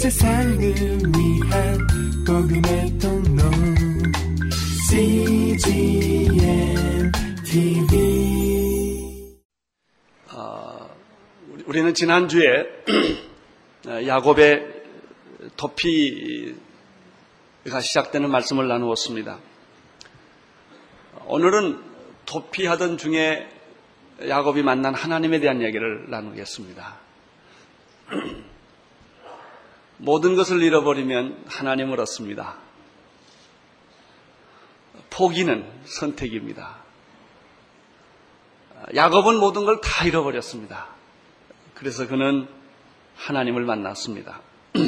세상을 위한 복음의 통로 CGM TV 우리는 지난주에 야곱의 도피가 시작되는 말씀을 나누었습니다. 오늘은 도피하던 중에 야곱이 만난 하나님에 대한 얘기를 나누겠습니다. 모든 것을 잃어버리면 하나님을 얻습니다. 포기는 선택입니다. 야곱은 모든 걸 다 잃어버렸습니다. 그래서 그는 하나님을 만났습니다.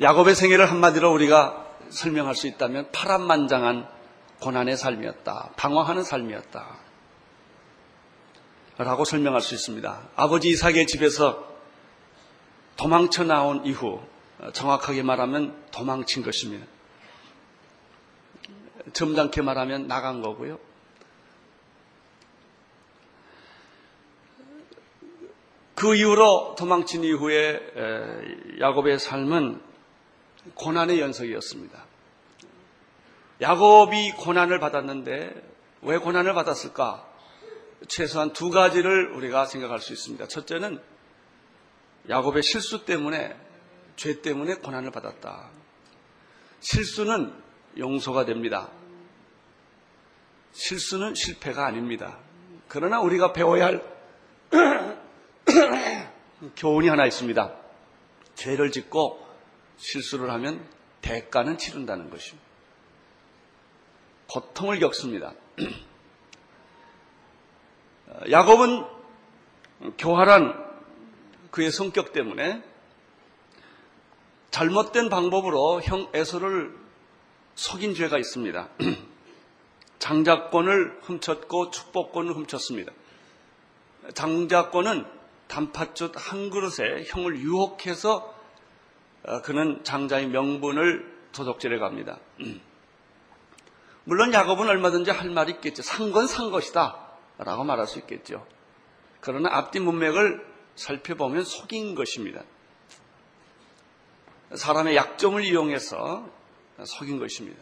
야곱의 생애를 한마디로 우리가 설명할 수 있다면 파란만장한 고난의 삶이었다. 방황하는 삶이었다. 라고 설명할 수 있습니다. 아버지 이삭의 집에서 도망쳐 나온 이후 정확하게 말하면 도망친 것입니다. 점잖게 말하면 나간 거고요. 그 이후로 도망친 이후에 야곱의 삶은 고난의 연속이었습니다. 야곱이 고난을 받았는데 왜 고난을 받았을까? 최소한 두 가지를 우리가 생각할 수 있습니다. 첫째는 야곱의 실수 때문에 죄 때문에 고난을 받았다. 실수는 용서가 됩니다. 실수는 실패가 아닙니다. 그러나 우리가 배워야 할 교훈이 하나 있습니다. 죄를 짓고 실수를 하면 대가는 치른다는 것입니다. 고통을 겪습니다. 야곱은 교활한 그의 성격 때문에 잘못된 방법으로 형 에서를 속인 죄가 있습니다. 장자권을 훔쳤고 축복권을 훔쳤습니다. 장자권은 단팥죽 한 그릇에 형을 유혹해서 어, 그는 장자의 명분을 도적질해 갑니다. 물론 야곱은 얼마든지 할 말이 있겠죠. 산 건 산 것이다. 라고 말할 수 있겠죠. 그러나 앞뒤 문맥을 살펴보면 속인 것입니다. 사람의 약점을 이용해서 속인 것입니다.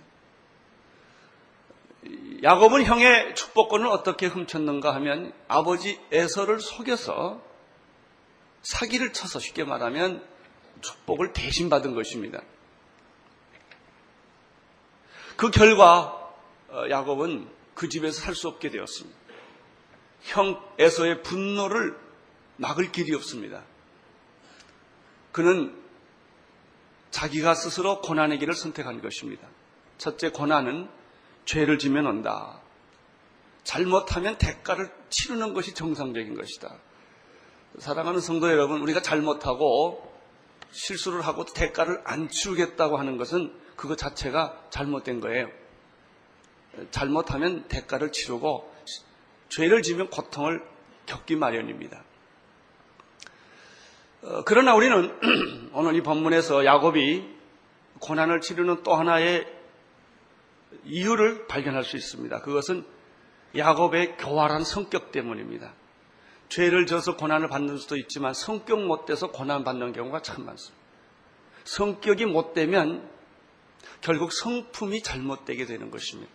야곱은 형의 축복권을 어떻게 훔쳤는가 하면 아버지 에서를 속여서 사기를 쳐서 쉽게 말하면 축복을 대신 받은 것입니다. 그 결과 어, 야곱은 그 집에서 살 수 없게 되었습니다. 형 에서의 분노를 막을 길이 없습니다. 그는 자기가 스스로 고난의 길을 선택한 것입니다. 첫째 고난은 죄를 지면 온다. 잘못하면 대가를 치르는 것이 정상적인 것이다. 사랑하는 성도 여러분, 우리가 잘못하고 실수를 하고 대가를 안 치르겠다고 하는 것은 그것 자체가 잘못된 거예요. 잘못하면 대가를 치르고 죄를 지면 고통을 겪기 마련입니다. 어, 그러나 우리는 오늘 이 본문에서 야곱이 고난을 치르는 또 하나의 이유를 발견할 수 있습니다. 그것은 야곱의 교활한 성격 때문입니다. 죄를 져서 고난을 받는 수도 있지만 성격 못 돼서 고난 받는 경우가 참 많습니다. 성격이 못 되면 결국 성품이 잘못되게 되는 것입니다.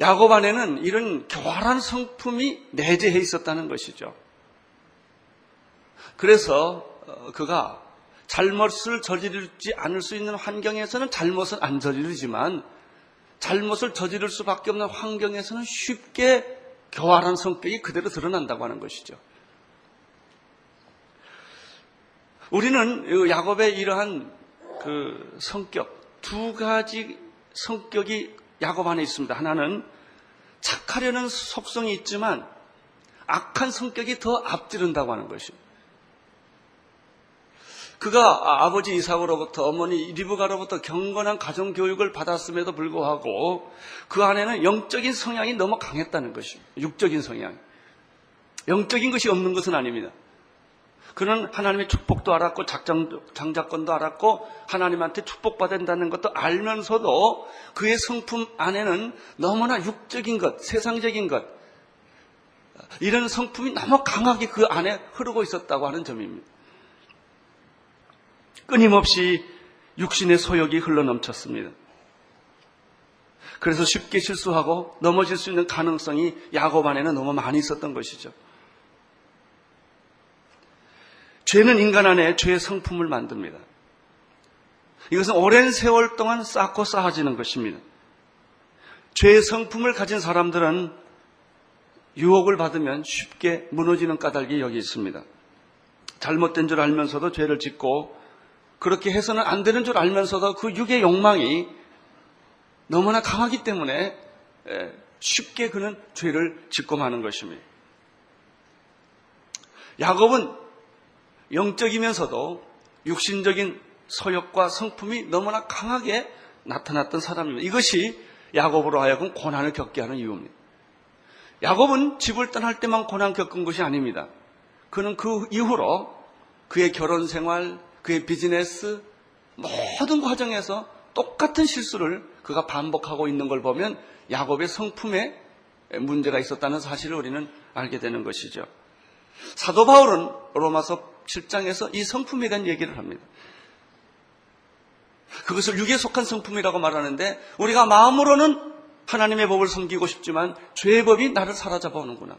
야곱 안에는 이런 교활한 성품이 내재해 있었다는 것이죠. 그래서 어, 그가 잘못을 저지르지 않을 수 있는 환경에서는 잘못은 안 저지르지만 잘못을 저지를 수밖에 없는 환경에서는 쉽게 교활한 성격이 그대로 드러난다고 하는 것이죠. 우리는 야곱의 이러한 그 성격 두 가지 성격이 야곱 안에 있습니다. 하나는 착하려는 속성이 있지만 악한 성격이 더 앞지른다고 하는 것입니다. 그가 아버지 이삭으로부터 어머니 리브가로부터 경건한 가정 교육을 받았음에도 불구하고 그 안에는 영적인 성향이 너무 강했다는 것입니다. 육적인 성향. 영적인 것이 없는 것은 아닙니다. 그는 하나님의 축복도 알았고 작정, 장자권도 알았고 하나님한테 축복받는다는 것도 알면서도 그의 성품 안에는 너무나 육적인 것, 세상적인 것, 이런 성품이 너무 강하게 그 안에 흐르고 있었다고 하는 점입니다. 끊임없이 육신의 소욕이 흘러넘쳤습니다. 그래서 쉽게 실수하고 넘어질 수 있는 가능성이 야곱 안에는 너무 많이 있었던 것이죠. 죄는 인간 안에 죄의 성품을 만듭니다. 이것은 오랜 세월 동안 쌓고 쌓아지는 것입니다. 죄의 성품을 가진 사람들은 유혹을 받으면 쉽게 무너지는 까닭이 여기 있습니다. 잘못된 줄 알면서도 죄를 짓고 그렇게 해서는 안 되는 줄 알면서도 그 육의 욕망이 너무나 강하기 때문에 쉽게 그는 죄를 짓고 마는 것입니다. 야곱은 영적이면서도 육신적인 소욕과 성품이 너무나 강하게 나타났던 사람입니다. 이것이 야곱으로 하여금 고난을 겪게 하는 이유입니다. 야곱은 집을 떠날 때만 고난 겪은 것이 아닙니다. 그는 그 이후로 그의 결혼 생활, 그의 비즈니스 모든 과정에서 똑같은 실수를 그가 반복하고 있는 걸 보면 야곱의 성품에 문제가 있었다는 사실을 우리는 알게 되는 것이죠. 사도 바울은 로마서 7장에서 이 성품에 대한 얘기를 합니다. 그것을 육에 속한 성품이라고 말하는데 우리가 마음으로는 하나님의 법을 섬기고 싶지만 죄의 법이 나를 사로잡아 오는구나.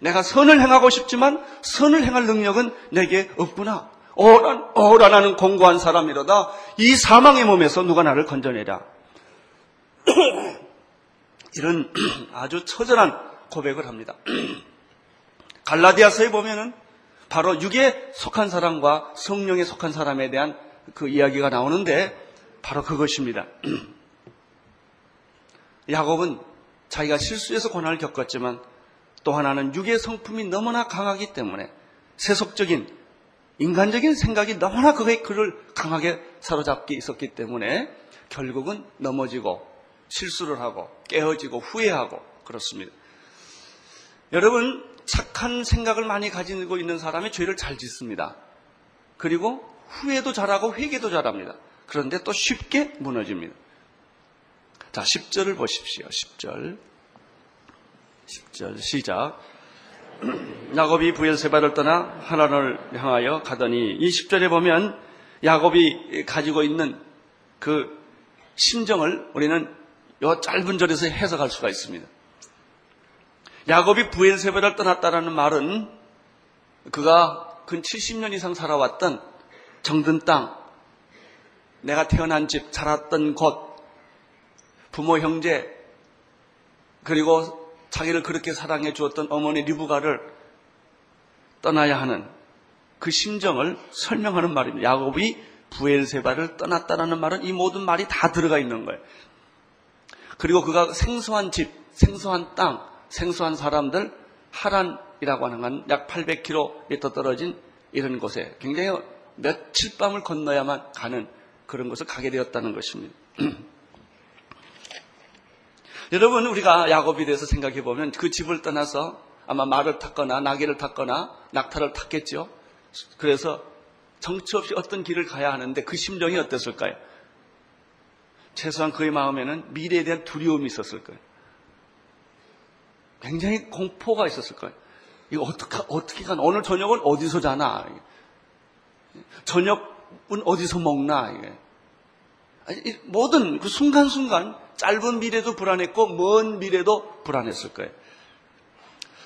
내가 선을 행하고 싶지만 선을 행할 능력은 내게 없구나. 어란, 어란하는 공고한 사람이로다. 이 사망의 몸에서 누가 나를 건져내랴. 이런 아주 처절한 고백을 합니다. 갈라디아서에 보면은 바로 육에 속한 사람과 성령에 속한 사람에 대한 그 이야기가 나오는데 바로 그것입니다. 야곱은 자기가 실수해서 고난을 겪었지만 또 하나는 육의 성품이 너무나 강하기 때문에 세속적인 인간적인 생각이 너무나 그의 그를 강하게 사로잡게 있었기 때문에 결국은 넘어지고 실수를 하고 깨어지고 후회하고 그렇습니다. 여러분 착한 생각을 많이 가지고 있는 사람이 죄를 잘 짓습니다. 그리고 후회도 잘하고 회개도 잘합니다. 그런데 또 쉽게 무너집니다. 자, 10절을 보십시오. 10절. 10절 시작. 야곱이 부엘세바를 떠나 하나를 향하여 가더니 이 10절에 보면 야곱이 가지고 있는 그 심정을 우리는 이 짧은 절에서 해석할 수가 있습니다. 야곱이 부엘세바를 떠났다라는 말은 그가 근 70년 이상 살아왔던 정든 땅, 내가 태어난 집, 자랐던 곳, 부모 형제, 그리고 자기를 그렇게 사랑해 주었던 어머니 리브가를 떠나야 하는 그 심정을 설명하는 말입니다. 야곱이 부엘세바를 떠났다라는 말은 이 모든 말이 다 들어가 있는 거예요. 그리고 그가 생소한 집, 생소한 땅, 생소한 사람들, 하란이라고 하는 건 약 800km 떨어진 이런 곳에 굉장히 며칠 밤을 건너야만 가는 그런 곳을 가게 되었다는 것입니다. 여러분 우리가 야곱에 대해서 생각해 보면 그 집을 떠나서 아마 말을 탔거나 나귀를 탔거나 낙타를 탔겠죠. 그래서 정처 없이 어떤 길을 가야 하는데 그 심정이 어땠을까요? 최소한 그의 마음에는 미래에 대한 두려움이 있었을 거예요. 굉장히 공포가 있었을 거예요. 이거 어떻게, 어떻게 간, 오늘 저녁은 어디서 자나? 저녁은 어디서 먹나? 이게. 모든 그 순간순간 짧은 미래도 불안했고 먼 미래도 불안했을 거예요.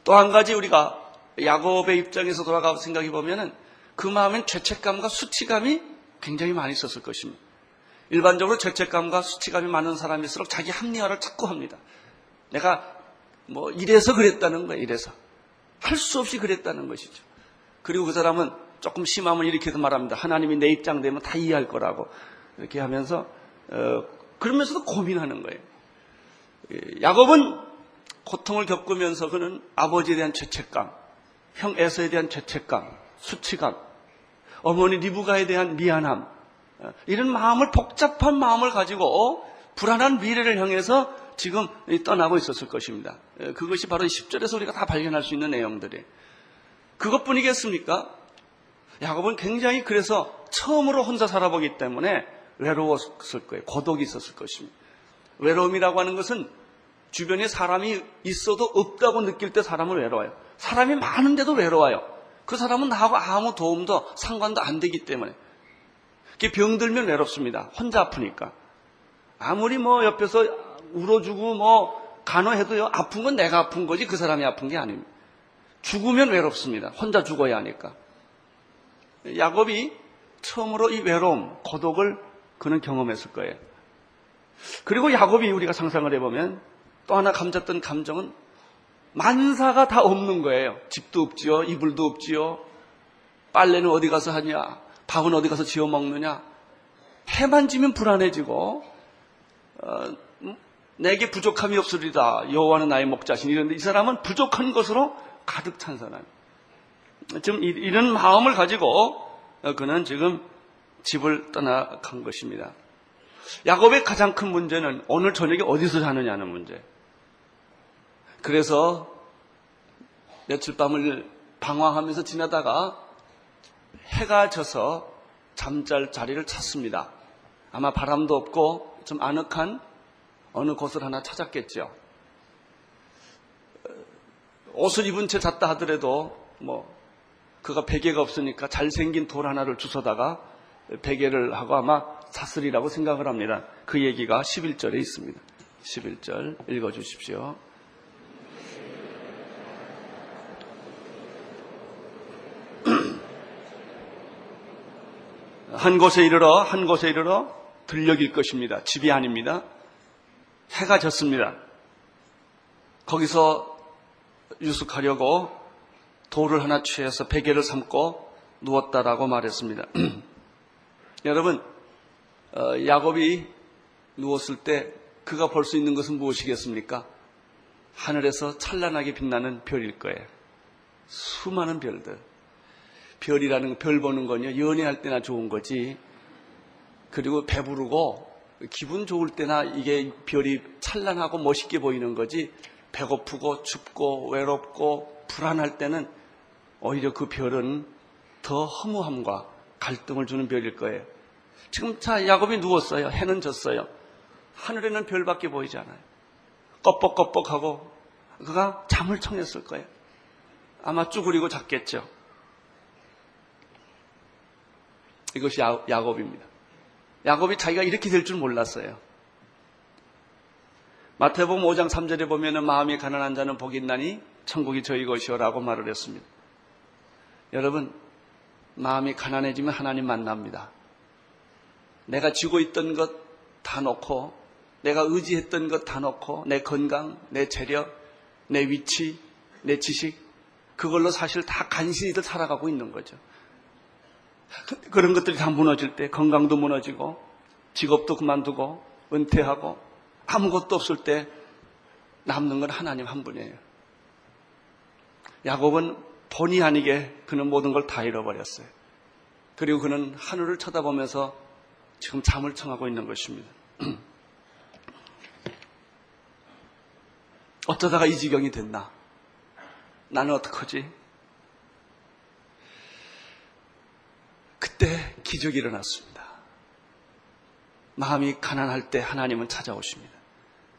또 한 가지 우리가 야곱의 입장에서 돌아가서 생각해 보면은 그 마음엔 죄책감과 수치감이 굉장히 많이 있었을 것입니다. 일반적으로 죄책감과 수치감이 많은 사람일수록 자기 합리화를 자꾸 합니다. 내가 뭐 이래서 그랬다는 거예요. 이래서 할 수 없이 그랬다는 것이죠. 그리고 그 사람은 조금 심하면 이렇게도 말합니다. 하나님이 내 입장 되면 다 이해할 거라고 이렇게 하면서 어, 그러면서도 고민하는 거예요. 예, 야곱은 고통을 겪으면서 그는 아버지에 대한 죄책감, 형 에서에 대한 죄책감, 수치감, 어머니 리브가에 대한 미안함, 어, 이런 마음을 복잡한 마음을 가지고 불안한 미래를 향해서 지금 떠나고 있었을 것입니다. 예, 그것이 바로 10절에서 우리가 다 발견할 수 있는 내용들이에요. 그것뿐이겠습니까? 야곱은 굉장히 그래서 처음으로 혼자 살아보기 때문에 외로웠을 거예요. 고독이 있었을 것입니다. 외로움이라고 하는 것은 주변에 사람이 있어도 없다고 느낄 때 사람은 외로워요. 사람이 많은데도 외로워요. 그 사람은 나하고 아무 도움도 상관도 안 되기 때문에. 병들면 외롭습니다. 혼자 아프니까. 아무리 뭐 옆에서 울어주고 뭐 간호해도요, 아픈 건 내가 아픈 거지 그 사람이 아픈 게 아닙니다. 죽으면 외롭습니다. 혼자 죽어야 하니까. 야곱이 처음으로 이 외로움, 고독을 그는 경험했을 거예요. 그리고 야곱이 우리가 상상을 해보면 또 하나 감졌던 감정은 만사가 다 없는 거예요. 집도 없지요, 이불도 없지요, 빨래는 어디 가서 하냐, 밥은 어디 가서 지어 먹느냐. 해만 지면 불안해지고 어, 내게 부족함이 없으리다. 여호와는 나의 목자신 이런데 이 사람은 부족한 것으로 가득 찬 사람. 지금 이런 마음을 가지고 그는 지금 집을 떠나간 것입니다. 야곱의 가장 큰 문제는 오늘 저녁에 어디서 자느냐는 문제. 그래서 며칠 밤을 방황하면서 지나다가 해가 져서 잠잘 자리를 찾습니다. 아마 바람도 없고 좀 아늑한 어느 곳을 하나 찾았겠죠. 옷을 입은 채 잤다 하더라도 뭐 그가 베개가 없으니까 잘생긴 돌 하나를 주워다가 베개를 하고 아마 잤으리라고 생각을 합니다. 그 얘기가 11절에 있습니다. 11절 읽어 주십시오. 한 곳에 이르러 한 곳에 이르러 들녘일 것입니다. 집이 아닙니다. 해가 졌습니다. 거기서 유숙하려고 돌을 하나 취해서 베개를 삼고 누웠다라고 말했습니다. 여러분, 어, 야곱이 누웠을 때 그가 볼 수 있는 것은 무엇이겠습니까? 하늘에서 찬란하게 빛나는 별일 거예요. 수많은 별들. 별이라는 별 보는 건요, 연애할 때나 좋은 거지. 그리고 배부르고 기분 좋을 때나 이게 별이 찬란하고 멋있게 보이는 거지. 배고프고 춥고 외롭고 불안할 때는 오히려 그 별은 더 허무함과 갈등을 주는 별일 거예요. 지금 자 야곱이 누웠어요. 해는 졌어요. 하늘에는 별밖에 보이지 않아요. 껍벅껍벅하고 그가 잠을 청했을 거예요. 아마 쭈그리고 잤겠죠. 이것이 야, 야곱입니다. 야곱이 자기가 이렇게 될 줄 몰랐어요. 마태복음 5장 3절에 보면은 마음이 가난한 자는 복이 있나니 천국이 저희 것이요라고 말을 했습니다. 여러분 마음이 가난해지면 하나님 만납니다. 내가 쥐고 있던 것 다 놓고 내가 의지했던 것 다 놓고 내 건강, 내 체력, 내 위치, 내 지식 그걸로 사실 다 간신히들 살아가고 있는 거죠. 그런 것들이 다 무너질 때 건강도 무너지고 직업도 그만두고 은퇴하고 아무것도 없을 때 남는 건 하나님 한 분이에요. 야곱은 본의 아니게 그는 모든 걸 다 잃어버렸어요. 그리고 그는 하늘을 쳐다보면서 지금 잠을 청하고 있는 것입니다. 어쩌다가 이 지경이 됐나? 나는 어떡하지? 그때 기적이 일어났습니다. 마음이 가난할 때 하나님은 찾아오십니다.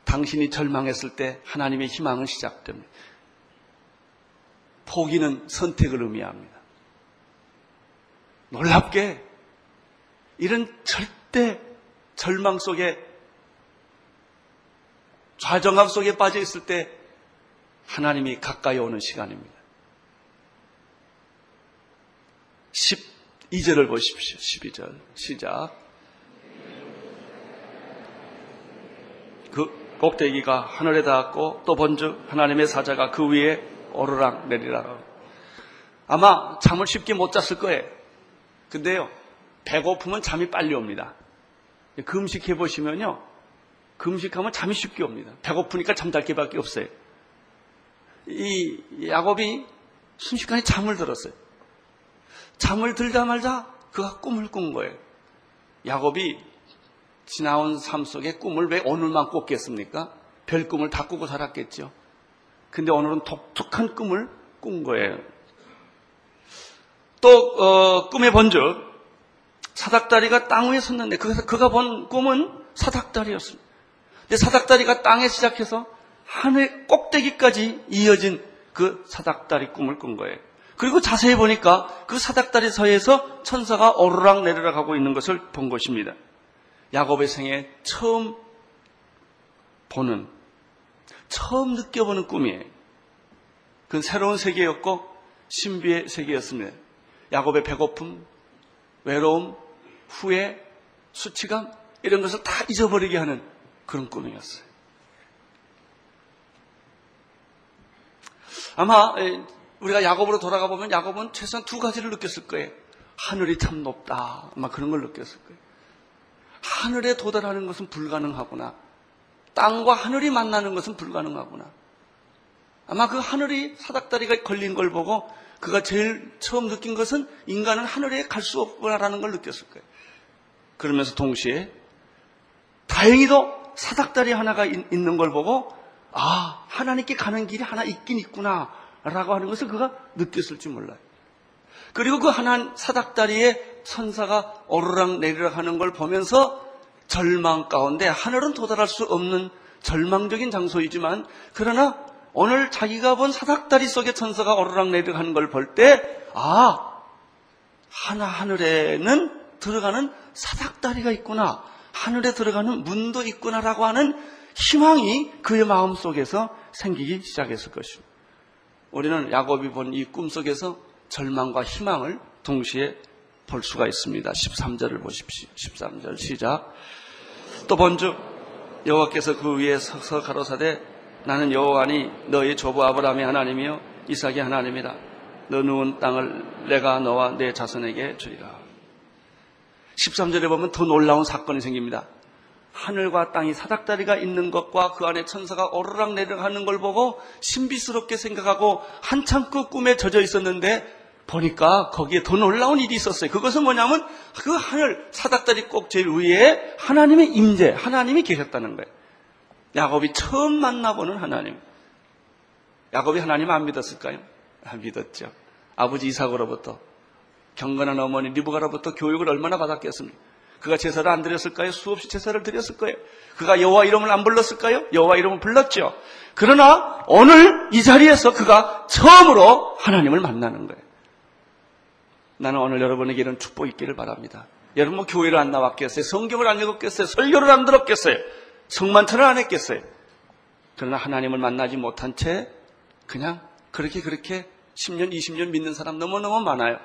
당신이 절망했을 때 하나님의 희망은 시작됩니다. 포기는 선택을 의미합니다. 놀랍게 이런 절대 절망 속에 좌정함 속에 빠져 있을 때 하나님이 가까이 오는 시간입니다. 12절을 보십시오. 12절 시작. 그 꼭대기가 하늘에 닿았고 또 본즉 하나님의 사자가 그 위에 오르락 내리락 아마 잠을 쉽게 못 잤을 거예요. 근데요 배고프면 잠이 빨리 옵니다. 금식해 보시면요 금식하면 잠이 쉽게 옵니다. 배고프니까 잠잘 게밖에 없어요. 이 야곱이 순식간에 잠을 들었어요. 잠을 들다 말자 그가 꿈을 꾼 거예요. 야곱이 지나온 삶 속에 꿈을 왜 오늘만 꿨겠습니까? 별 꿈을 다 꾸고 살았겠죠. 근데 오늘은 독특한 꿈을 꾼 거예요. 또 어, 꿈에 본즉 사닥다리가 땅 위에 섰는데 그가, 그가 본 꿈은 사닥다리였습니다. 근데 사닥다리가 땅에 시작해서 하늘 꼭대기까지 이어진 그 사닥다리 꿈을 꾼 거예요. 그리고 자세히 보니까 그 사닥다리 사이에서 천사가 오르락 내리락 하고 있는 것을 본 것입니다. 야곱의 생에 처음 보는, 처음 느껴보는 꿈이에요. 그건 새로운 세계였고 신비의 세계였습니다. 야곱의 배고픔, 외로움, 후회, 수치감 이런 것을 다 잊어버리게 하는 그런 꿈이었어요. 아마 우리가 야곱으로 돌아가 보면 야곱은 최소한 두 가지를 느꼈을 거예요. 하늘이 참 높다. 아마 그런 걸 느꼈을 거예요. 하늘에 도달하는 것은 불가능하구나. 땅과 하늘이 만나는 것은 불가능하구나. 아마 그 하늘이 사닥다리가 걸린 걸 보고 그가 제일 처음 느낀 것은 인간은 하늘에 갈 수 없구나라는 걸 느꼈을 거예요. 그러면서 동시에 다행히도 사닥다리 하나가 있는 걸 보고 아 하나님께 가는 길이 하나 있긴 있구나 라고 하는 것을 그가 느꼈을지 몰라요. 그리고 그 하나 사닥다리에 천사가 오르락 내리락 하는 걸 보면서 절망 가운데 하늘은 도달할 수 없는 절망적인 장소이지만 그러나 오늘 자기가 본 사닥다리 속에 천사가 오르락 내리락 하는 걸 볼 때 아 하나 하늘에는 들어가는 사닥다리가 있구나 하늘에 들어가는 문도 있구나라고 하는 희망이 그의 마음 속에서 생기기 시작했을 것입니다. 우리는 야곱이 본 이 꿈 속에서 절망과 희망을 동시에 볼 수가 있습니다. 13절을 보십시오. 13절 시작. 또 본즉 여호와께서 그 위에 서서 가로사대 나는 여호와니 너의 조부 아브라함의 하나님이요 이삭의 하나님이라. 너 누운 땅을 내가 너와 내 자손에게 주리라. 13절에 보면 더 놀라운 사건이 생깁니다. 하늘과 땅이 사닥다리가 있는 것과 그 안에 천사가 오르락 내리락 하는 걸 보고 신비스럽게 생각하고 한참 그 꿈에 젖어 있었는데 보니까 거기에 더 놀라운 일이 있었어요. 그것은 뭐냐면 그 하늘 사닥다리 꼭 제일 위에 하나님의 임재, 하나님이 계셨다는 거예요. 야곱이 처음 만나보는 하나님. 야곱이 하나님 안 믿었을까요? 아, 믿었죠. 아버지 이삭으로부터 경건한 어머니 리브가로부터 교육을 얼마나 받았겠습니까? 그가 제사를 안 드렸을까요? 수없이 제사를 드렸을 거예요. 그가 여호와 이름을 안 불렀을까요? 여호와 이름을 불렀죠. 그러나 오늘 이 자리에서 그가 처음으로 하나님을 만나는 거예요. 나는 오늘 여러분에게 이런 축복 있기를 바랍니다. 여러분 뭐 교회를 안 나왔겠어요? 성경을 안 읽었겠어요? 설교를 안 들었겠어요? 성만찬을 안 했겠어요? 그러나 하나님을 만나지 못한 채 그냥 그렇게 그렇게 10년, 20년 믿는 사람 너무너무 많아요.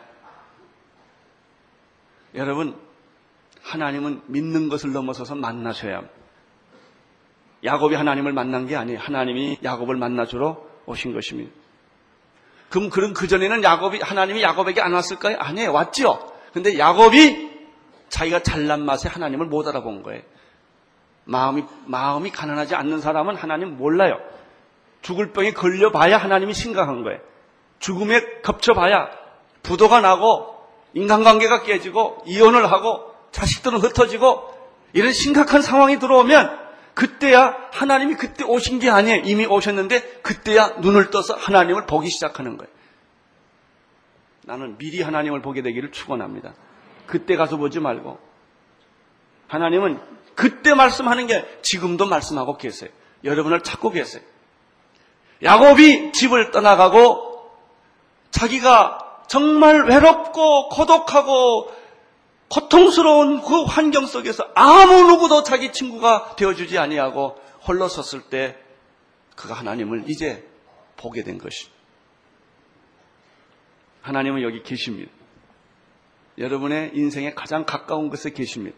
여러분, 하나님은 믿는 것을 넘어서서 만나셔야 합니다. 야곱이 하나님을 만난 게 아니에요. 하나님이 야곱을 만나주러 오신 것입니다. 그럼 그럼 그전에는 야곱이 하나님이 야곱에게 안 왔을까요? 아니에요. 왔죠. 근데 야곱이 자기가 잘난 맛에 하나님을 못 알아본 거예요. 마음이 마음이 가난하지 않는 사람은 하나님 몰라요. 죽을 병에 걸려봐야 하나님이 심각한 거예요. 죽음에 겹쳐봐야 부도가 나고 인간관계가 깨지고 이혼을 하고 자식들은 흩어지고 이런 심각한 상황이 들어오면 그때야 하나님이 그때 오신 게 아니에요. 이미 오셨는데 그때야 눈을 떠서 하나님을 보기 시작하는 거예요. 나는 미리 하나님을 보게 되기를 축원합니다. 그때 가서 보지 말고 하나님은 그때 말씀하는 게 지금도 말씀하고 계세요. 여러분을 찾고 계세요. 야곱이 집을 떠나가고 자기가 정말 외롭고 고독하고 고통스러운 그 환경 속에서 아무 누구도 자기 친구가 되어주지 아니하고 홀로 섰을 때 그가 하나님을 이제 보게 된 것이. 하나님은 여기 계십니다. 여러분의 인생에 가장 가까운 곳에 계십니다.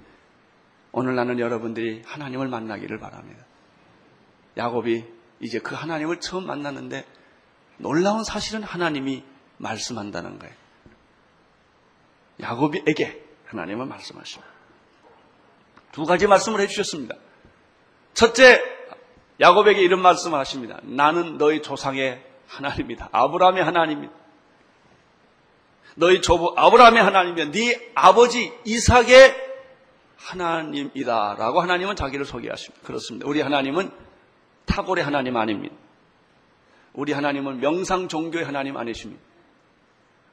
오늘 나는 여러분들이 하나님을 만나기를 바랍니다. 야곱이 이제 그 하나님을 처음 만났는데 놀라운 사실은 하나님이 말씀한다는 거예요. 야곱에게 하나님은 말씀하십니다. 두 가지 말씀을 해주셨습니다. 첫째, 야곱에게 이런 말씀을 하십니다. 나는 너희 조상의 하나님이다. 아브라함의 하나님이다. 너희 조부 아브라함의 하나님이야. 네 아버지 이삭의 하나님이다. 라고 하나님은 자기를 소개하십니다. 그렇습니다. 우리 하나님은 타골의 하나님 아닙니다. 우리 하나님은 명상 종교의 하나님 아니십니다.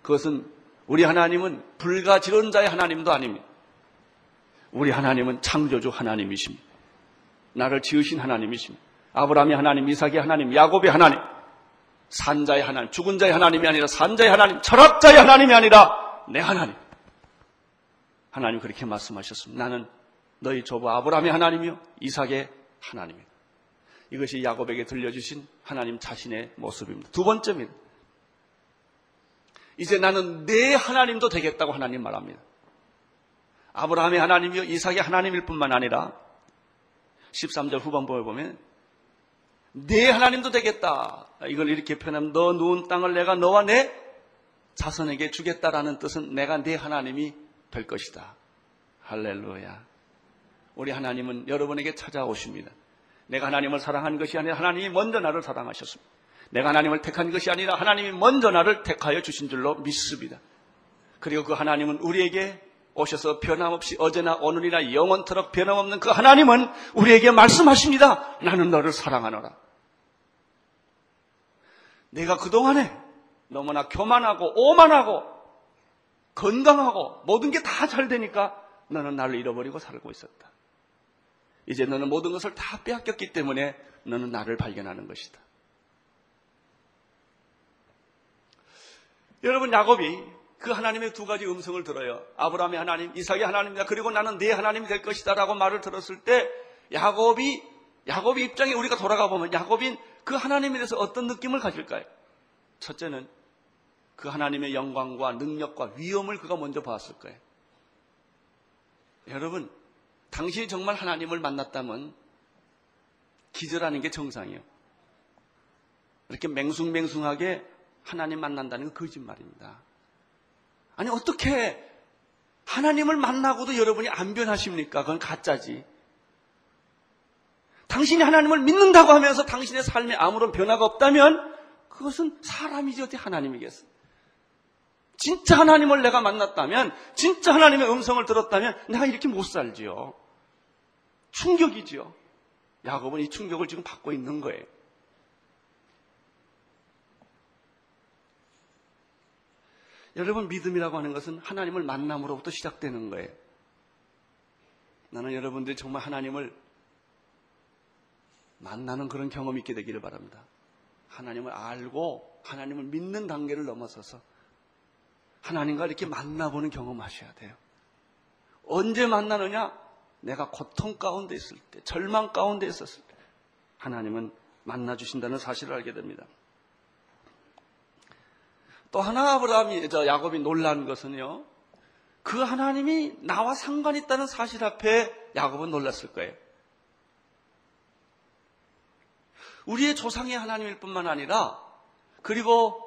그것은 우리 하나님은 불가지론자의 하나님도 아닙니다. 우리 하나님은 창조주 하나님이십니다. 나를 지으신 하나님이십니다. 아브라함의 하나님, 이삭의 하나님, 야곱의 하나님. 산자의 하나님, 죽은 자의 하나님이 아니라 산자의 하나님, 철학자의 하나님이 아니라 내 하나님. 하나님 그렇게 말씀하셨습니다. 나는 너희 조부 아브라함의 하나님이요 이삭의 하나님이다. 이것이 야곱에게 들려주신 하나님 자신의 모습입니다. 두 번째입니다. 이제 나는 내 하나님도 되겠다고 하나님 말합니다. 아브라함의 하나님이요 이삭의 하나님일 뿐만 아니라 13절 후반부에 보면 내 하나님도 되겠다. 이걸 이렇게 표현하면 너 누운 땅을 내가 너와 내 자손에게 주겠다라는 뜻은 내가 내 하나님이 될 것이다. 할렐루야. 우리 하나님은 여러분에게 찾아오십니다. 내가 하나님을 사랑한 것이 아니라 하나님이 먼저 나를 사랑하셨습니다. 내가 하나님을 택한 것이 아니라 하나님이 먼저 나를 택하여 주신 줄로 믿습니다. 그리고 그 하나님은 우리에게 오셔서 변함없이 어제나 오늘이나 영원토록 변함없는 그 하나님은 우리에게 말씀하십니다. 나는 너를 사랑하노라. 내가 그동안에 너무나 교만하고 오만하고 건강하고 모든 게 다 잘 되니까 너는 나를 잃어버리고 살고 있었다. 이제 너는 모든 것을 다 빼앗겼기 때문에 너는 나를 발견하는 것이다. 여러분 야곱이 그 하나님의 두 가지 음성을 들어요. 아브라함의 하나님, 이삭의 하나님이다. 그리고 나는 네 하나님이 될 것이다라고 말을 들었을 때 야곱이 야곱의 입장에 우리가 돌아가 보면 야곱인 그 하나님에 대해서 어떤 느낌을 가질까요? 첫째는 그 하나님의 영광과 능력과 위엄을 그가 먼저 봤을 거예요. 여러분, 당신이 정말 하나님을 만났다면 기절하는 게 정상이에요. 이렇게 맹숭맹숭하게 하나님 만난다는 건 거짓말입니다. 아니, 어떻게 하나님을 만나고도 여러분이 안 변하십니까? 그건 가짜지. 당신이 하나님을 믿는다고 하면서 당신의 삶에 아무런 변화가 없다면 그것은 사람이지 어떻게 하나님이겠어? 진짜 하나님을 내가 만났다면, 진짜 하나님의 음성을 들었다면 내가 이렇게 못 살지요. 충격이지요. 야곱은 이 충격을 지금 받고 있는 거예요. 여러분 믿음이라고 하는 것은 하나님을 만남으로부터 시작되는 거예요. 나는 여러분들이 정말 하나님을 만나는 그런 경험이 있게 되기를 바랍니다. 하나님을 알고 하나님을 믿는 단계를 넘어서서 하나님과 이렇게 만나보는 경험하셔야 돼요. 언제 만나느냐? 내가 고통 가운데 있을 때, 절망 가운데 있었을 때, 하나님은 만나주신다는 사실을 알게 됩니다. 또 하나 아브라함이, 저 야곱이 놀란 것은요, 그 하나님이 나와 상관 있다는 사실 앞에 야곱은 놀랐을 거예요. 우리의 조상의 하나님일 뿐만 아니라, 그리고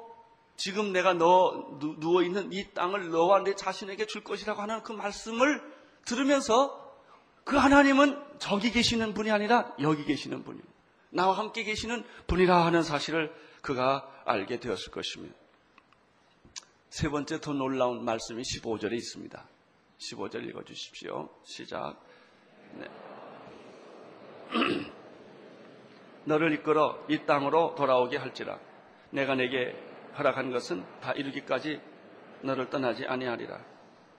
지금 내가 너 누워 있는 이 땅을 너와 내 자신에게 줄 것이라고 하는 그 말씀을 들으면서 그 하나님은 저기 계시는 분이 아니라 여기 계시는 분입니다. 나와 함께 계시는 분이라 하는 사실을 그가 알게 되었을 것입니다. 세 번째 더 놀라운 말씀이 15절에 있습니다. 15절 읽어 주십시오. 시작. 네. 너를 이끌어 이 땅으로 돌아오게 할지라. 내가 내게 허락한 것은 다 이루기까지 너를 떠나지 아니하리라.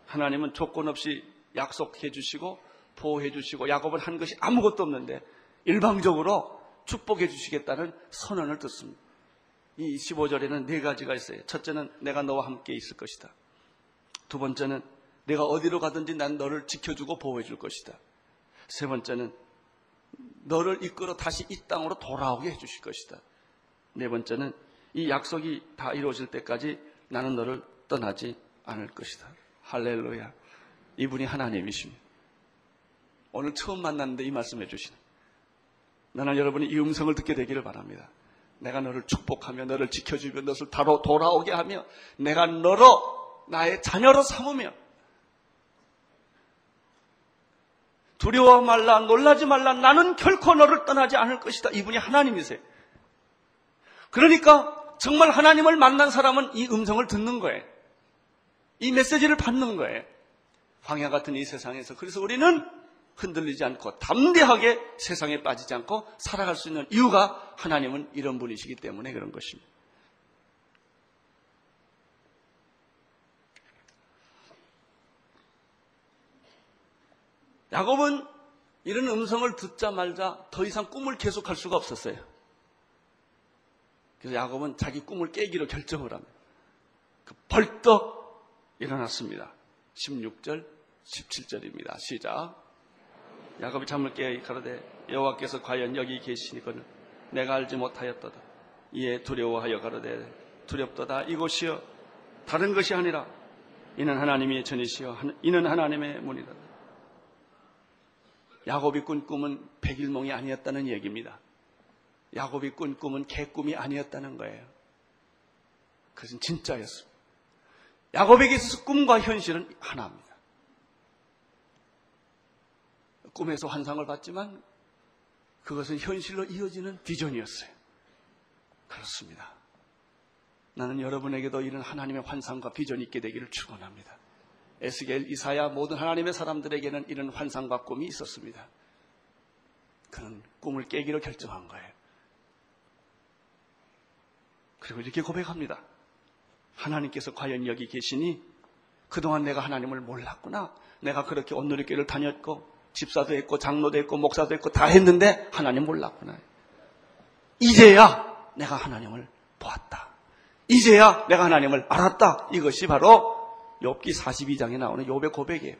하나님은 조건 없이 약속해 주시고 보호해 주시고 야곱을 한 것이 아무것도 없는데 일방적으로 축복해 주시겠다는 선언을 듣습니다. 이 15절에는 네 가지가 있어요. 첫째는 내가 너와 함께 있을 것이다. 두 번째는 내가 어디로 가든지 난 너를 지켜주고 보호해 줄 것이다. 세 번째는 너를 이끌어 다시 이 땅으로 돌아오게 해 주실 것이다. 네 번째는 이 약속이 다 이루어질 때까지 나는 너를 떠나지 않을 것이다. 할렐루야. 이분이 하나님이십니다. 오늘 처음 만났는데 이 말씀해 주시는. 나는 여러분이 이 음성을 듣게 되기를 바랍니다. 내가 너를 축복하며 너를 지켜주며 너를 다로 돌아오게 하며 내가 너로 나의 자녀로 삼으며 두려워 말라 놀라지 말라 나는 결코 너를 떠나지 않을 것이다. 이분이 하나님이세요. 그러니까 정말 하나님을 만난 사람은 이 음성을 듣는 거예요. 이 메시지를 받는 거예요. 황야 같은 이 세상에서. 그래서 우리는 흔들리지 않고 담대하게 세상에 빠지지 않고 살아갈 수 있는 이유가 하나님은 이런 분이시기 때문에 그런 것입니다. 야곱은 이런 음성을 듣자말자 더 이상 꿈을 계속할 수가 없었어요. 그래서 야곱은 자기 꿈을 깨기로 결정을 합니다. 그 벌떡 일어났습니다. 16절, 17절입니다. 시작. 야곱이 잠을 깨 가로되 여호와께서 과연 여기 계시니거늘 내가 알지 못하였도다. 이에 두려워하여 가로되 두렵도다. 이곳이여 다른 것이 아니라 이는 하나님의 전이시여 이는 하나님의 문이다. 야곱이 꾼 꿈은 백일몽이 아니었다는 얘기입니다. 야곱이 꾼 꿈은 개꿈이 아니었다는 거예요. 그것은 진짜였습니다. 야곱에게 있어서 꿈과 현실은 하나입니다. 꿈에서 환상을 봤지만 그것은 현실로 이어지는 비전이었어요. 그렇습니다. 나는 여러분에게도 이런 하나님의 환상과 비전이 있게 되기를 축원합니다. 에스겔, 이사야 모든 하나님의 사람들에게는 이런 환상과 꿈이 있었습니다. 그는 꿈을 깨기로 결정한 거예요. 그리고 이렇게 고백합니다. 하나님께서 과연 여기 계시니 그동안 내가 하나님을 몰랐구나. 내가 그렇게 온누리교를 다녔고 집사도 했고 장로도 했고 목사도 했고 다 했는데 하나님 몰랐구나. 이제야 내가 하나님을 보았다. 이제야 내가 하나님을 알았다. 이것이 바로 욥기 42장에 나오는 욥의 고백이에요.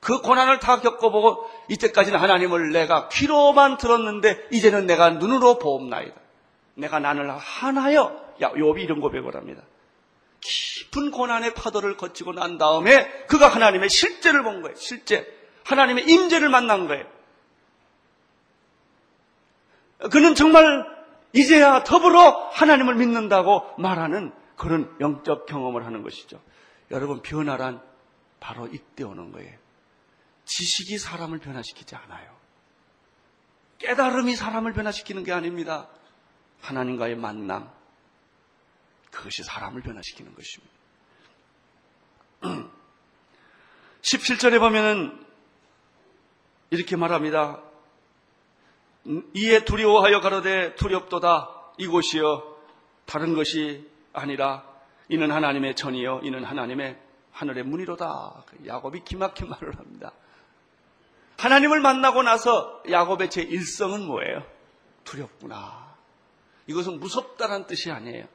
그 고난을 다 겪어보고 이때까지는 하나님을 내가 귀로만 들었는데 이제는 내가 눈으로 보옵나이다. 내가 나를 하나여 야, 욥이 이런 고백을 합니다. 깊은 고난의 파도를 거치고 난 다음에 그가 하나님의 실제를 본 거예요. 실제. 하나님의 임재를 만난 거예요. 그는 정말 이제야 더불어 하나님을 믿는다고 말하는 그런 영적 경험을 하는 것이죠. 여러분, 변화란 바로 이때 오는 거예요. 지식이 사람을 변화시키지 않아요. 깨달음이 사람을 변화시키는 게 아닙니다. 하나님과의 만남. 그것이 사람을 변화시키는 것입니다. 17절에 보면은 이렇게 말합니다. 이에 두려워하여 가로되 두렵도다 이곳이여 다른 것이 아니라 이는 하나님의 전이요 이는 하나님의 하늘의 문이로다. 야곱이 기막힌 말을 합니다. 하나님을 만나고 나서 야곱의 제 일성은 뭐예요? 두렵구나. 이것은 무섭다는 뜻이 아니에요.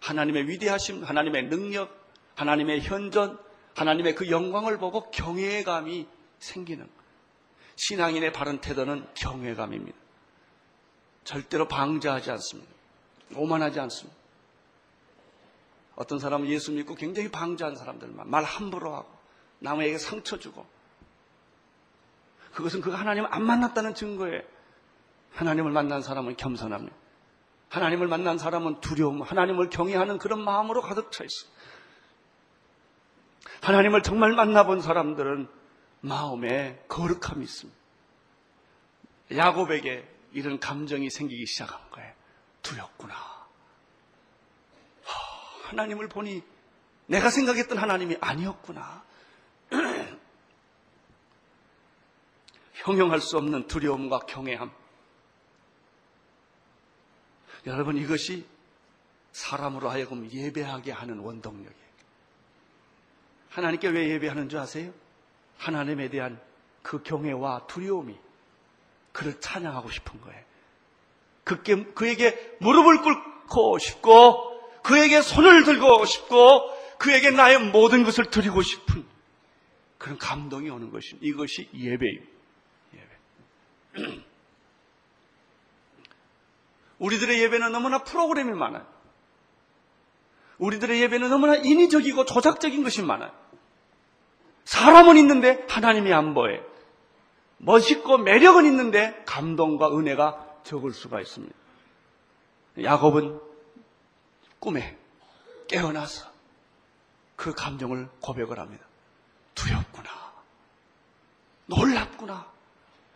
하나님의 위대하심, 하나님의 능력, 하나님의 현존, 하나님의 그 영광을 보고 경외감이 생기는 신앙인의 바른 태도는 경외감입니다. 절대로 방자하지 않습니다. 오만하지 않습니다. 어떤 사람은 예수 믿고 굉장히 방자한 사람들만 말 함부로 하고 남에게 상처 주고 그것은 그가 하나님을 안 만났다는 증거예요. 하나님을 만난 사람은 겸손합니다. 하나님을 만난 사람은 두려움, 하나님을 경외하는 그런 마음으로 가득 차 있어. 하나님을 정말 만나본 사람들은 마음에 거룩함이 있습니다. 야곱에게 이런 감정이 생기기 시작한 거예요. 두렵구나. 하나님을 보니 내가 생각했던 하나님이 아니었구나. 형용할 수 없는 두려움과 경외함. 여러분 이것이 사람으로 하여금 예배하게 하는 원동력이에요. 하나님께 왜 예배하는 줄 아세요? 하나님에 대한 그 경외와 두려움이 그를 찬양하고 싶은 거예요. 그게, 그에게 무릎을 꿇고 싶고 그에게 손을 들고 싶고 그에게 나의 모든 것을 드리고 싶은 그런 감동이 오는 것입니다. 이것이 예배입니다. 예배. 우리들의 예배는 너무나 프로그램이 많아요. 우리들의 예배는 너무나 인위적이고 조작적인 것이 많아요. 사람은 있는데 하나님이 안 보여요. 멋있고 매력은 있는데 감동과 은혜가 적을 수가 있습니다. 야곱은 꿈에 깨어나서 그 감정을 고백을 합니다. 두렵구나. 놀랍구나.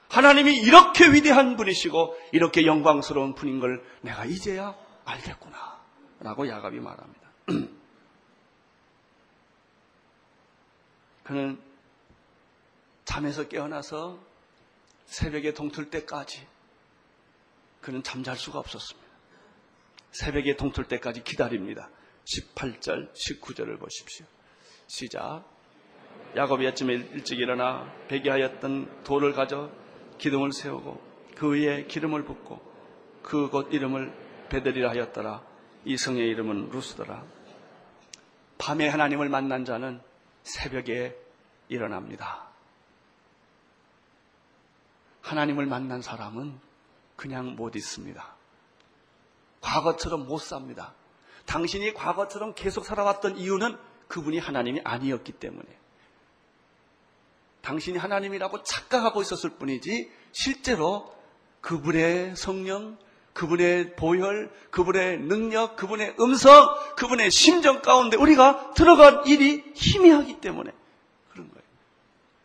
하나님이 이렇게 위대한 분이시고 이렇게 영광스러운 분인 걸 내가 이제야 알겠구나. 라고 야갑이 말합니다. 그는 잠에서 깨어나서 새벽에 동틀 때까지 그는 잠잘 수가 없었습니다. 새벽에 동틀 때까지 기다립니다. 18절, 19절을 보십시오. 시작. 야곱이 아침에 일찍 일어나 배기하였던 돌을 가져 기둥을 세우고 그 위에 기름을 붓고 그곳 이름을 베들이라 하였더라. 이 성의 이름은 루스더라. 밤에 하나님을 만난 자는 새벽에 일어납니다. 하나님을 만난 사람은 그냥 못 있습니다. 과거처럼 못 삽니다. 당신이 과거처럼 계속 살아왔던 이유는 그분이 하나님이 아니었기 때문에. 당신이 하나님이라고 착각하고 있었을 뿐이지 실제로 그분의 성령, 그분의 보혈, 그분의 능력, 그분의 음성, 그분의 심정 가운데 우리가 들어간 일이 희미하기 때문에 그런 거예요.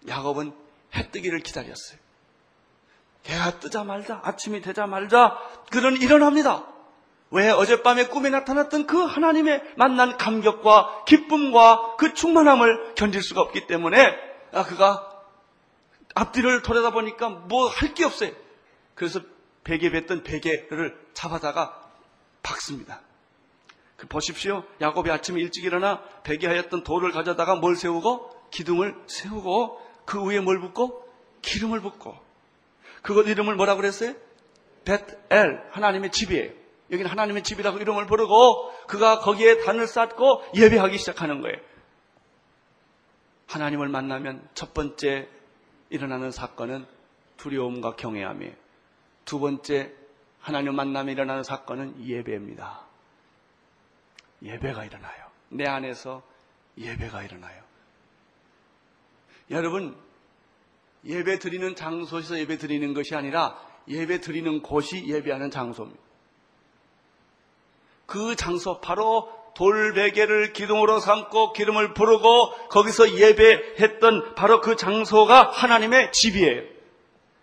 야곱은 해 뜨기를 기다렸어요. 해가 뜨자마자 아침이 되자마자 그는 일어납니다. 왜 어젯밤에 꿈에 나타났던 그 하나님의 만난 감격과 기쁨과 그 충만함을 견딜 수가 없기 때문에 아, 그가 앞뒤를 돌아다 보니까 뭐 할 게 없어요. 그래서 베개 뱉던 베개를 잡아다가 박습니다. 그 보십시오. 야곱이 아침에 일찍 일어나 베개하였던 돌을 가져다가 뭘 세우고 기둥을 세우고 그 위에 뭘 붓고 기름을 붓고 그것 이름을 뭐라고 그랬어요? 벳엘 하나님의 집이에요. 여기는 하나님의 집이라고 이름을 부르고 그가 거기에 단을 쌓고 예배하기 시작하는 거예요. 하나님을 만나면 첫 번째 일어나는 사건은 두려움과 경외함이에요. 두 번째 하나님 만남에 일어나는 사건은 예배입니다. 예배가 일어나요. 내 안에서 예배가 일어나요. 여러분, 예배 드리는 장소에서 예배 드리는 것이 아니라 예배 드리는 곳이 예배하는 장소입니다. 그 장소 바로 돌베개를 기둥으로 삼고 기름을 부르고 거기서 예배했던 바로 그 장소가 하나님의 집이에요.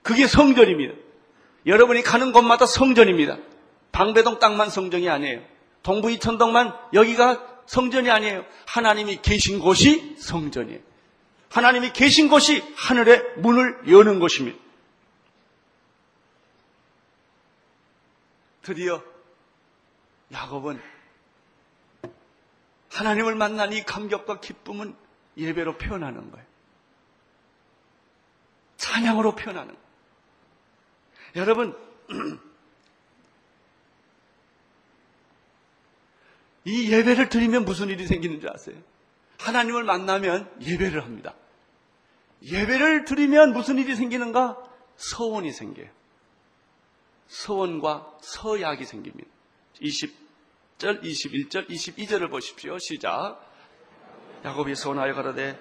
그게 성전입니다. 여러분이 가는 곳마다 성전입니다. 방배동 땅만 성전이 아니에요. 동부 이천동만 여기가 성전이 아니에요. 하나님이 계신 곳이 성전이에요. 하나님이 계신 곳이 하늘의 문을 여는 곳입니다. 드디어 야곱은 하나님을 만난 이 감격과 기쁨은 예배로 표현하는 거예요. 찬양으로 표현하는 거예요. 여러분, 이 예배를 드리면 무슨 일이 생기는 줄 아세요? 하나님을 만나면 예배를 합니다. 예배를 드리면 무슨 일이 생기는가? 서원이 생겨요. 서원과 서약이 생깁니다. 20절, 21절, 22절을 보십시오. 시작. 야곱이 서원하여 가로되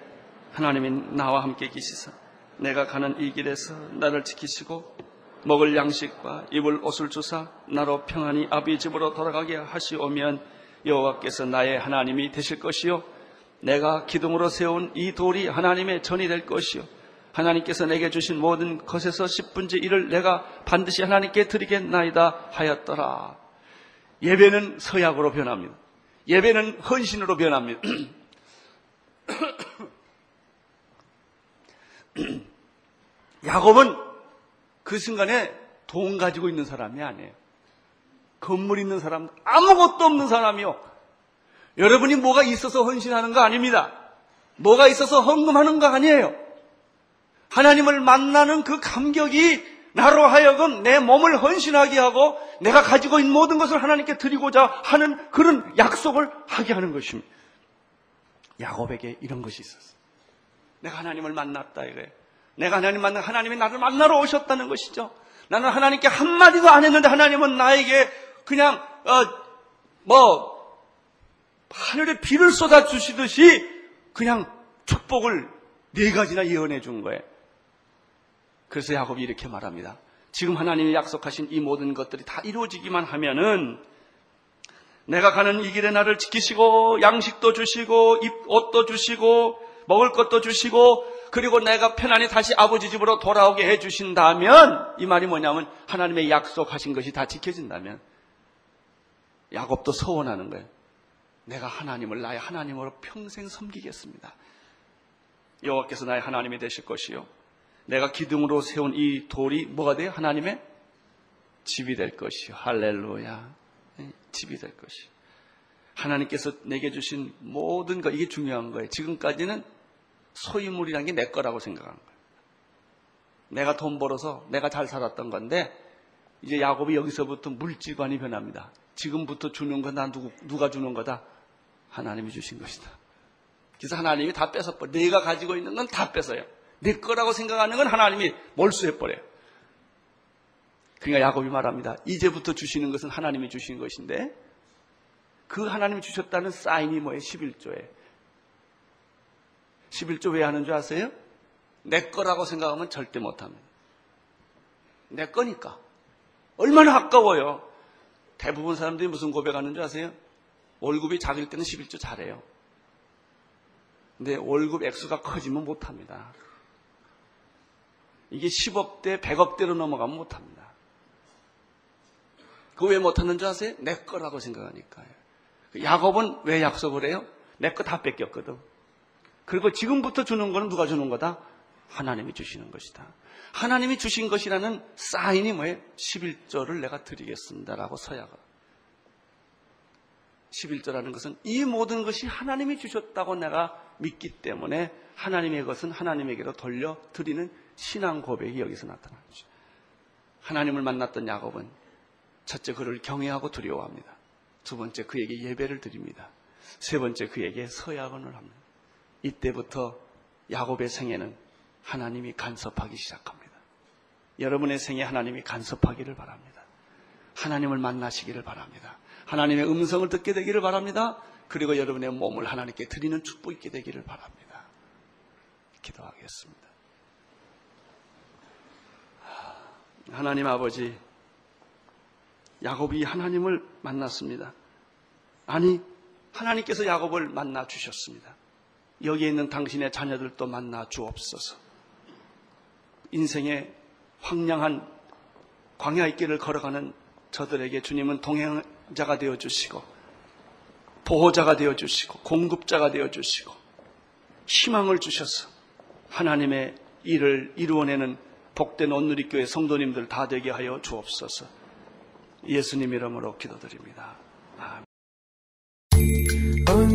하나님이 나와 함께 계시사 내가 가는 이 길에서 나를 지키시고 먹을 양식과 입을 옷을 주사 나로 평안히 아비 집으로 돌아가게 하시오면 여호와께서 나의 하나님이 되실 것이요 내가 기둥으로 세운 이 돌이 하나님의 전이 될 것이요 하나님께서 내게 주신 모든 것에서 10분의 1을 내가 반드시 하나님께 드리겠나이다 하였더라. 예배는 서약으로 변합니다. 예배는 헌신으로 변합니다. 야곱은 그 순간에 돈 가지고 있는 사람이 아니에요. 건물 있는 사람, 아무것도 없는 사람이요. 여러분이 뭐가 있어서 헌신하는 거 아닙니다. 뭐가 있어서 헌금하는 거 아니에요. 하나님을 만나는 그 감격이 나로 하여금 내 몸을 헌신하게 하고 내가 가지고 있는 모든 것을 하나님께 드리고자 하는 그런 약속을 하게 하는 것입니다. 야곱에게 이런 것이 있었어요. 내가 하나님을 만났다 이거예요. 내가 하나님 만나 하나님이 나를 만나러 오셨다는 것이죠. 나는 하나님께 한마디도 안 했는데 하나님은 나에게 그냥 어, 뭐 하늘에 비를 쏟아 주시듯이 그냥 축복을 네 가지나 예언해 준 거예요. 그래서 야곱이 이렇게 말합니다. 지금 하나님이 약속하신 이 모든 것들이 다 이루어지기만 하면은 내가 가는 이 길에 나를 지키시고 양식도 주시고 입 옷도 주시고 먹을 것도 주시고 그리고 내가 편안히 다시 아버지 집으로 돌아오게 해 주신다면 이 말이 뭐냐면 하나님의 약속하신 것이 다 지켜진다면 야곱도 서원하는 거예요. 내가 하나님을 나의 하나님으로 평생 섬기겠습니다. 여호와께서 나의 하나님이 되실 것이요. 내가 기둥으로 세운 이 돌이 뭐가 돼요? 하나님의 집이 될 것이요. 할렐루야. 네, 집이 될 것이요. 하나님께서 내게 주신 모든 것, 이게 중요한 거예요. 지금까지는 소유물이라는 게내 거라고 생각하는 거예요. 내가 돈 벌어서 내가 잘 살았던 건데, 이제 야곱이 여기서부터 물질관이 변합니다. 지금부터 주는 건나 누구, 누가 주는 거다? 하나님이 주신 것이다. 그래서 하나님이 다 뺏어버려. 내가 가지고 있는 건 다 뺏어요. 내 거라고 생각하는 건 하나님이 몰수해버려요. 그러니까 야곱이 말합니다. 이제부터 주시는 것은 하나님이 주신 것인데 그 하나님이 주셨다는 사인이 뭐예요? 11조에. 11조 왜 하는 줄 아세요? 내 거라고 생각하면 절대 못합니다. 내 거니까. 얼마나 아까워요. 대부분 사람들이 무슨 고백하는 줄 아세요? 월급이 작을 때는 11조 잘해요. 근데 월급 액수가 커지면 못합니다. 이게 10억대, 100억대로 넘어가면 못합니다. 그거 왜 못하는 줄 아세요? 내 거라고 생각하니까요. 야곱은 왜 약속을 해요? 내 거 다 뺏겼거든. 그리고 지금부터 주는 거는 누가 주는 거다? 하나님이 주시는 것이다. 하나님이 주신 것이라는 사인이 뭐예요? 11조를 내가 드리겠습니다라고 서약을. 11조라는 것은 이 모든 것이 하나님이 주셨다고 내가 믿기 때문에 하나님의 것은 하나님에게로 돌려 드리는 신앙 고백이 여기서 나타나죠. 하나님을 만났던 야곱은 첫째 그를 경외하고 두려워합니다. 두 번째 그에게 예배를 드립니다. 세 번째 그에게 서약언을 합니다. 이때부터 야곱의 생애는 하나님이 간섭하기 시작합니다. 여러분의 생에 하나님이 간섭하기를 바랍니다. 하나님을 만나시기를 바랍니다. 하나님의 음성을 듣게 되기를 바랍니다. 그리고 여러분의 몸을 하나님께 드리는 축복 있게 되기를 바랍니다. 기도하겠습니다. 하나님 아버지, 야곱이 하나님을 만났습니다. 아니, 하나님께서 야곱을 만나 주셨습니다. 여기에 있는 당신의 자녀들도 만나 주옵소서. 인생의 황량한 광야의 길을 걸어가는 저들에게 주님은 동행자가 되어 주시고 보호자가 되어 주시고 공급자가 되어 주시고 희망을 주셔서 하나님의 일을 이루어내는 복된 온누리교회 성도님들 다 되게 하여 주옵소서. 예수님 이름으로 기도드립니다. 아멘.